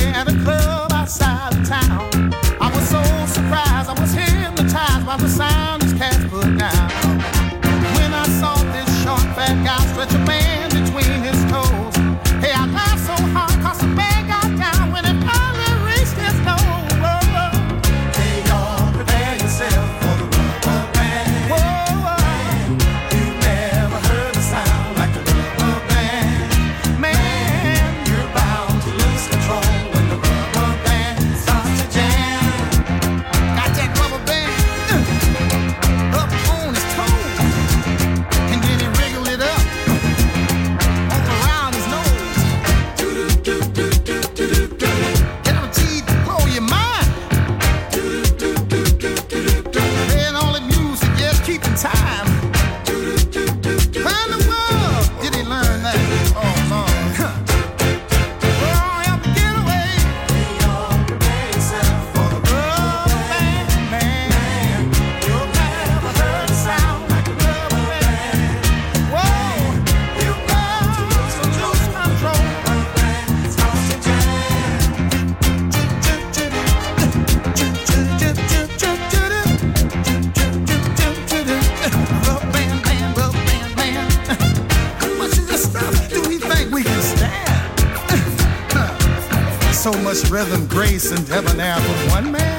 and a club. Rhythm, grace, and debonair from one man?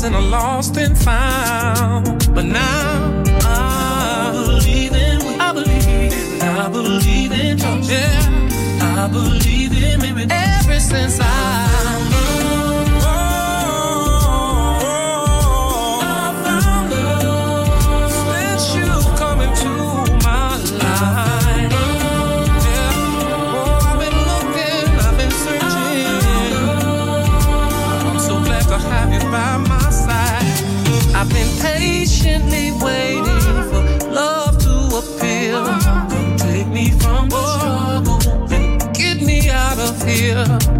lost and I lost and found. But now I believe in I believe in. I believe in trust. Yeah. I believe in miracles. Ever since I patiently waiting for love to appear. Take me from the struggle and get me out of here.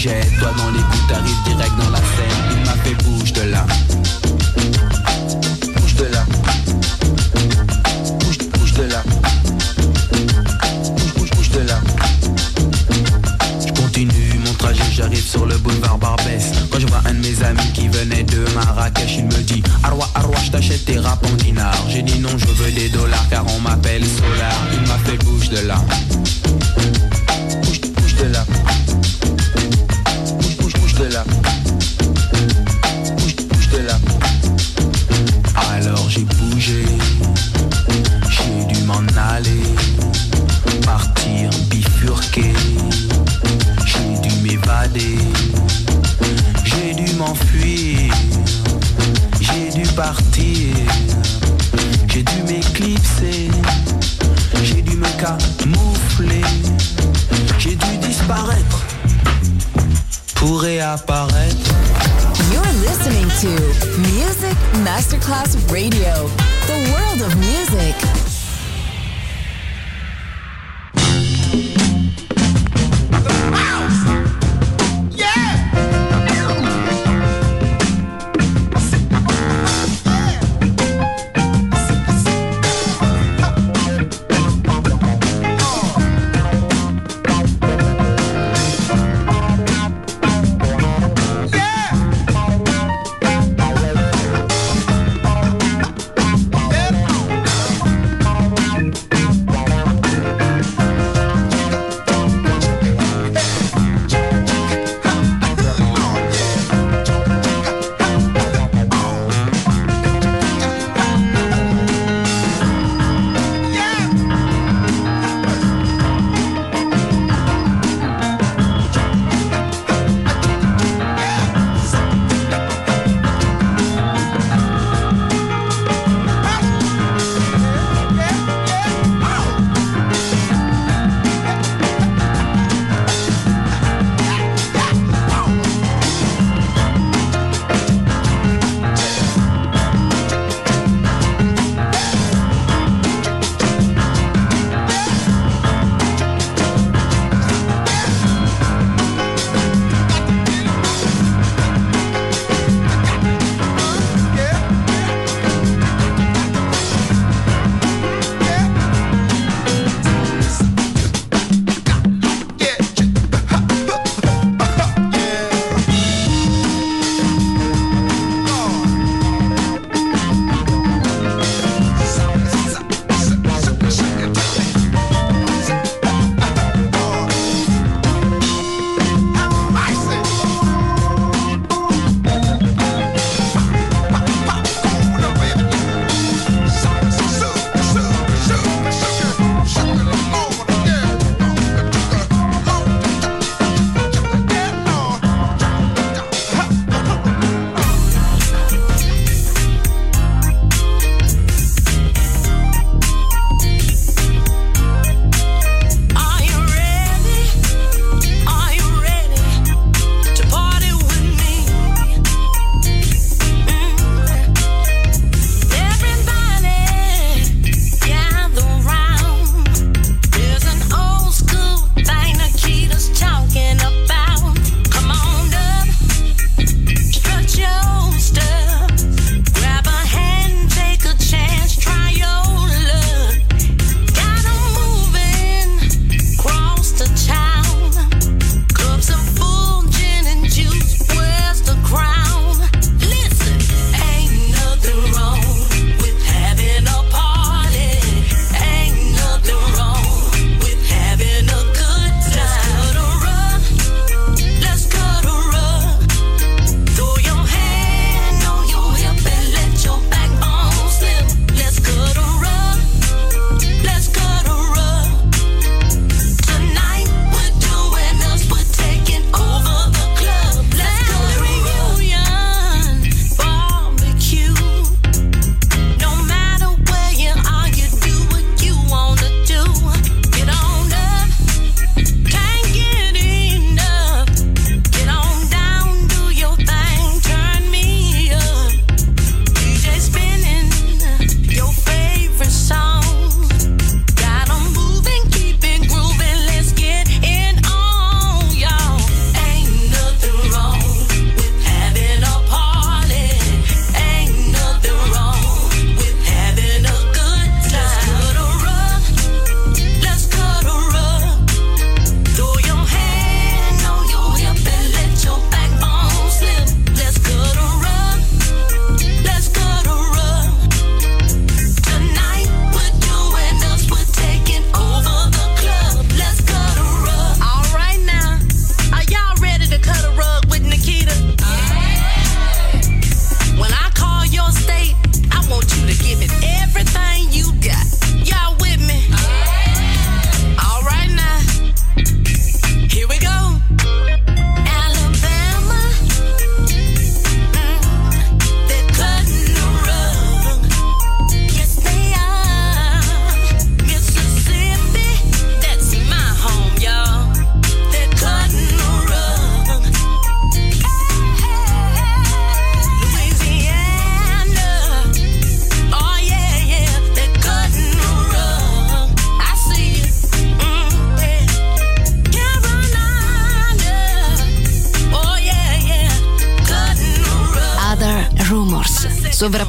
Jette-toi dans les bouts, t'arrives direct dans la.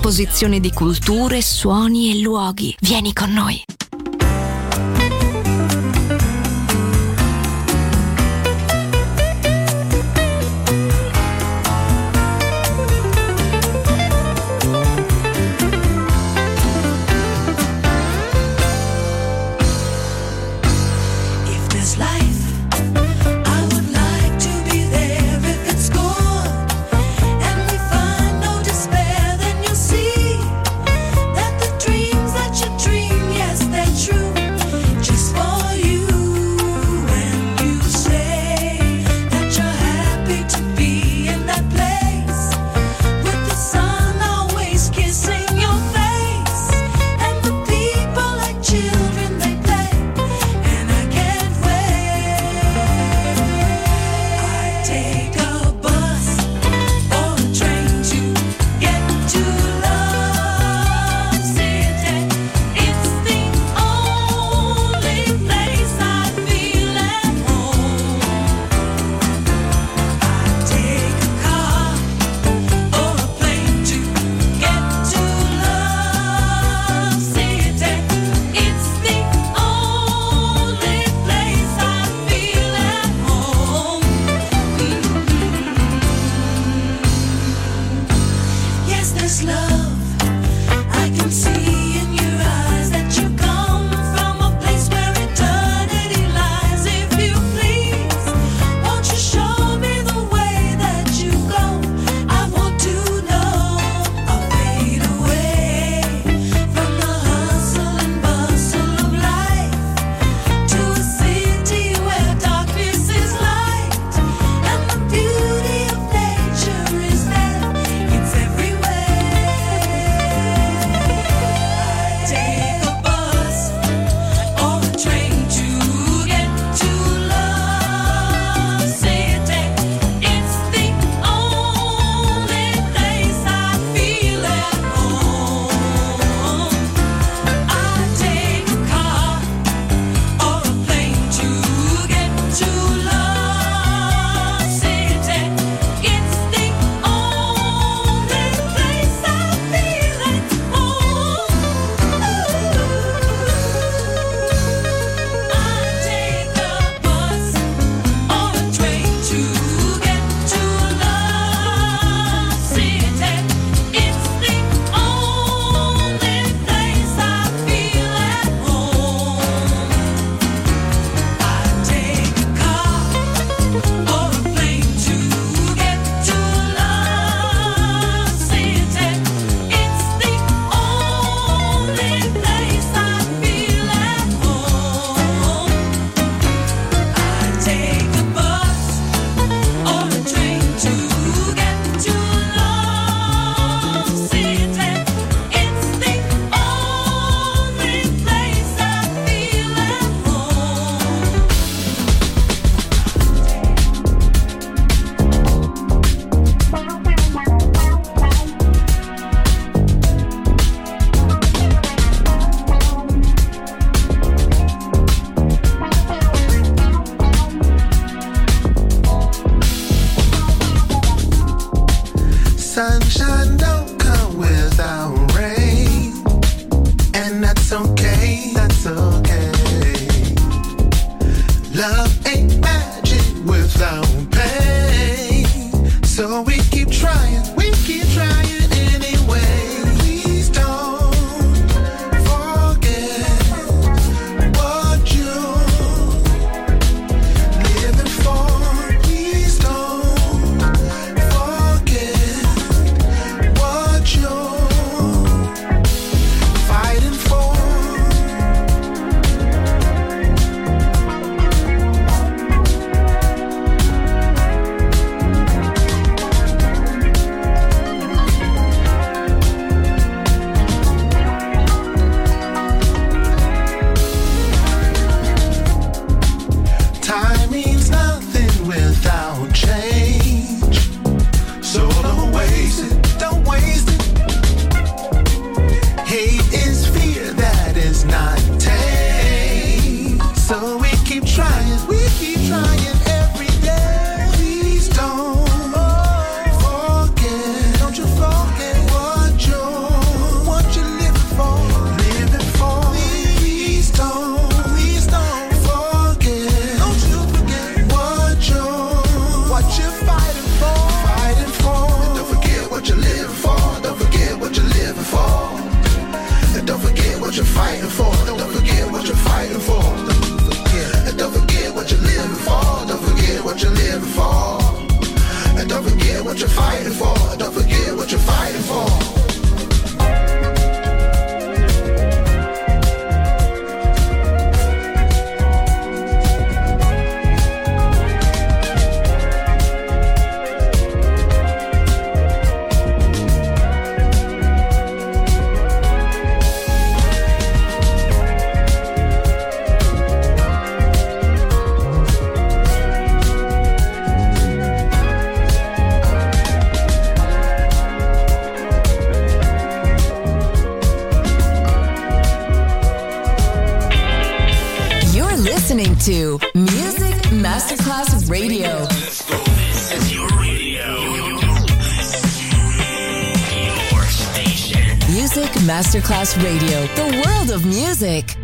Sovrapposizione di culture, suoni e luoghi. Vieni con noi. Music Masterclass Radio, the world of music.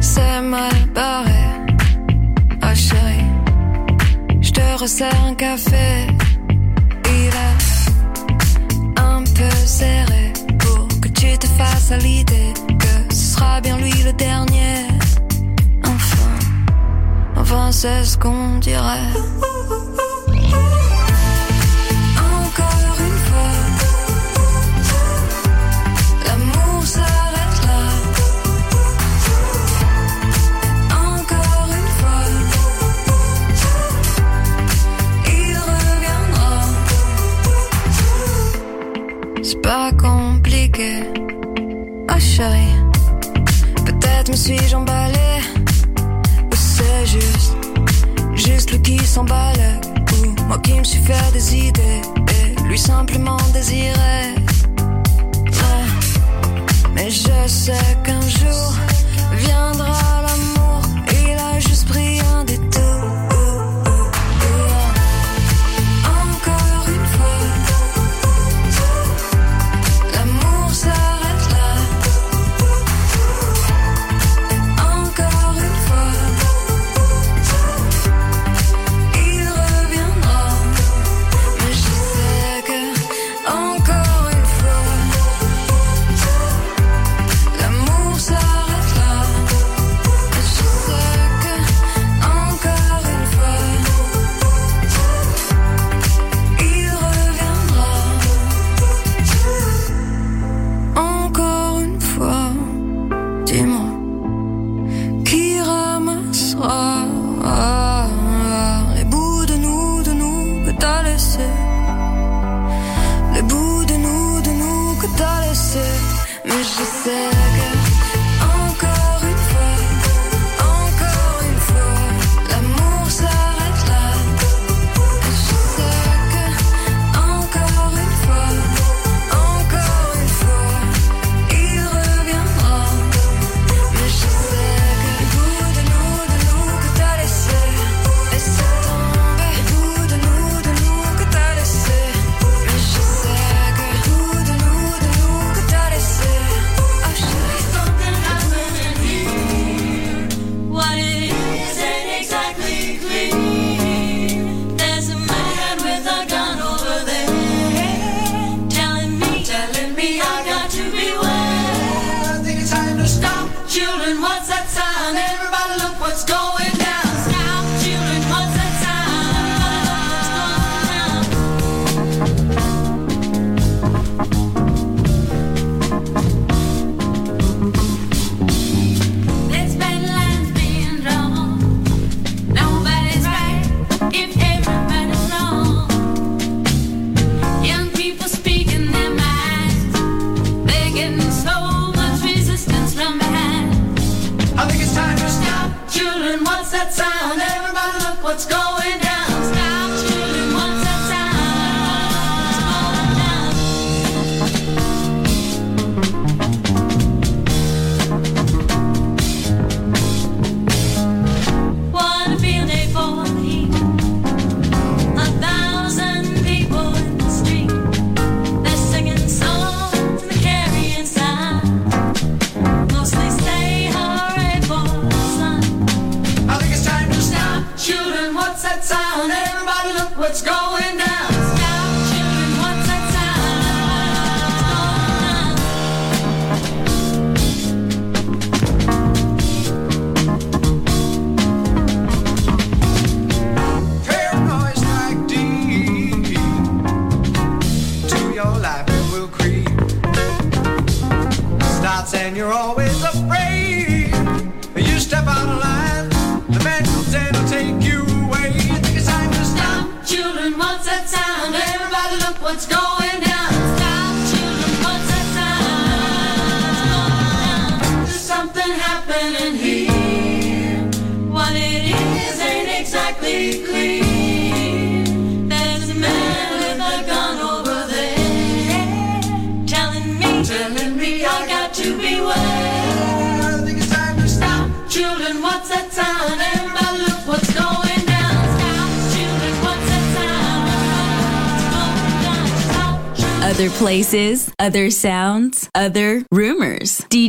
C'est mal barré, ah. Je te resserre un café. Il est un peu serré pour que tu te fasses à l'idée que ce sera bien lui le dernier qu'on dirait. Encore une fois, l'amour s'arrête là. Encore une fois, il reviendra. C'est pas compliqué, oh chérie. Peut-être me suis-je emballée. qui s'emballait, ou moi qui me suis fait des idées, et lui simplement désirait. Mais je sais qu'un jour viendra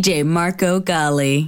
DJ Marco Gali.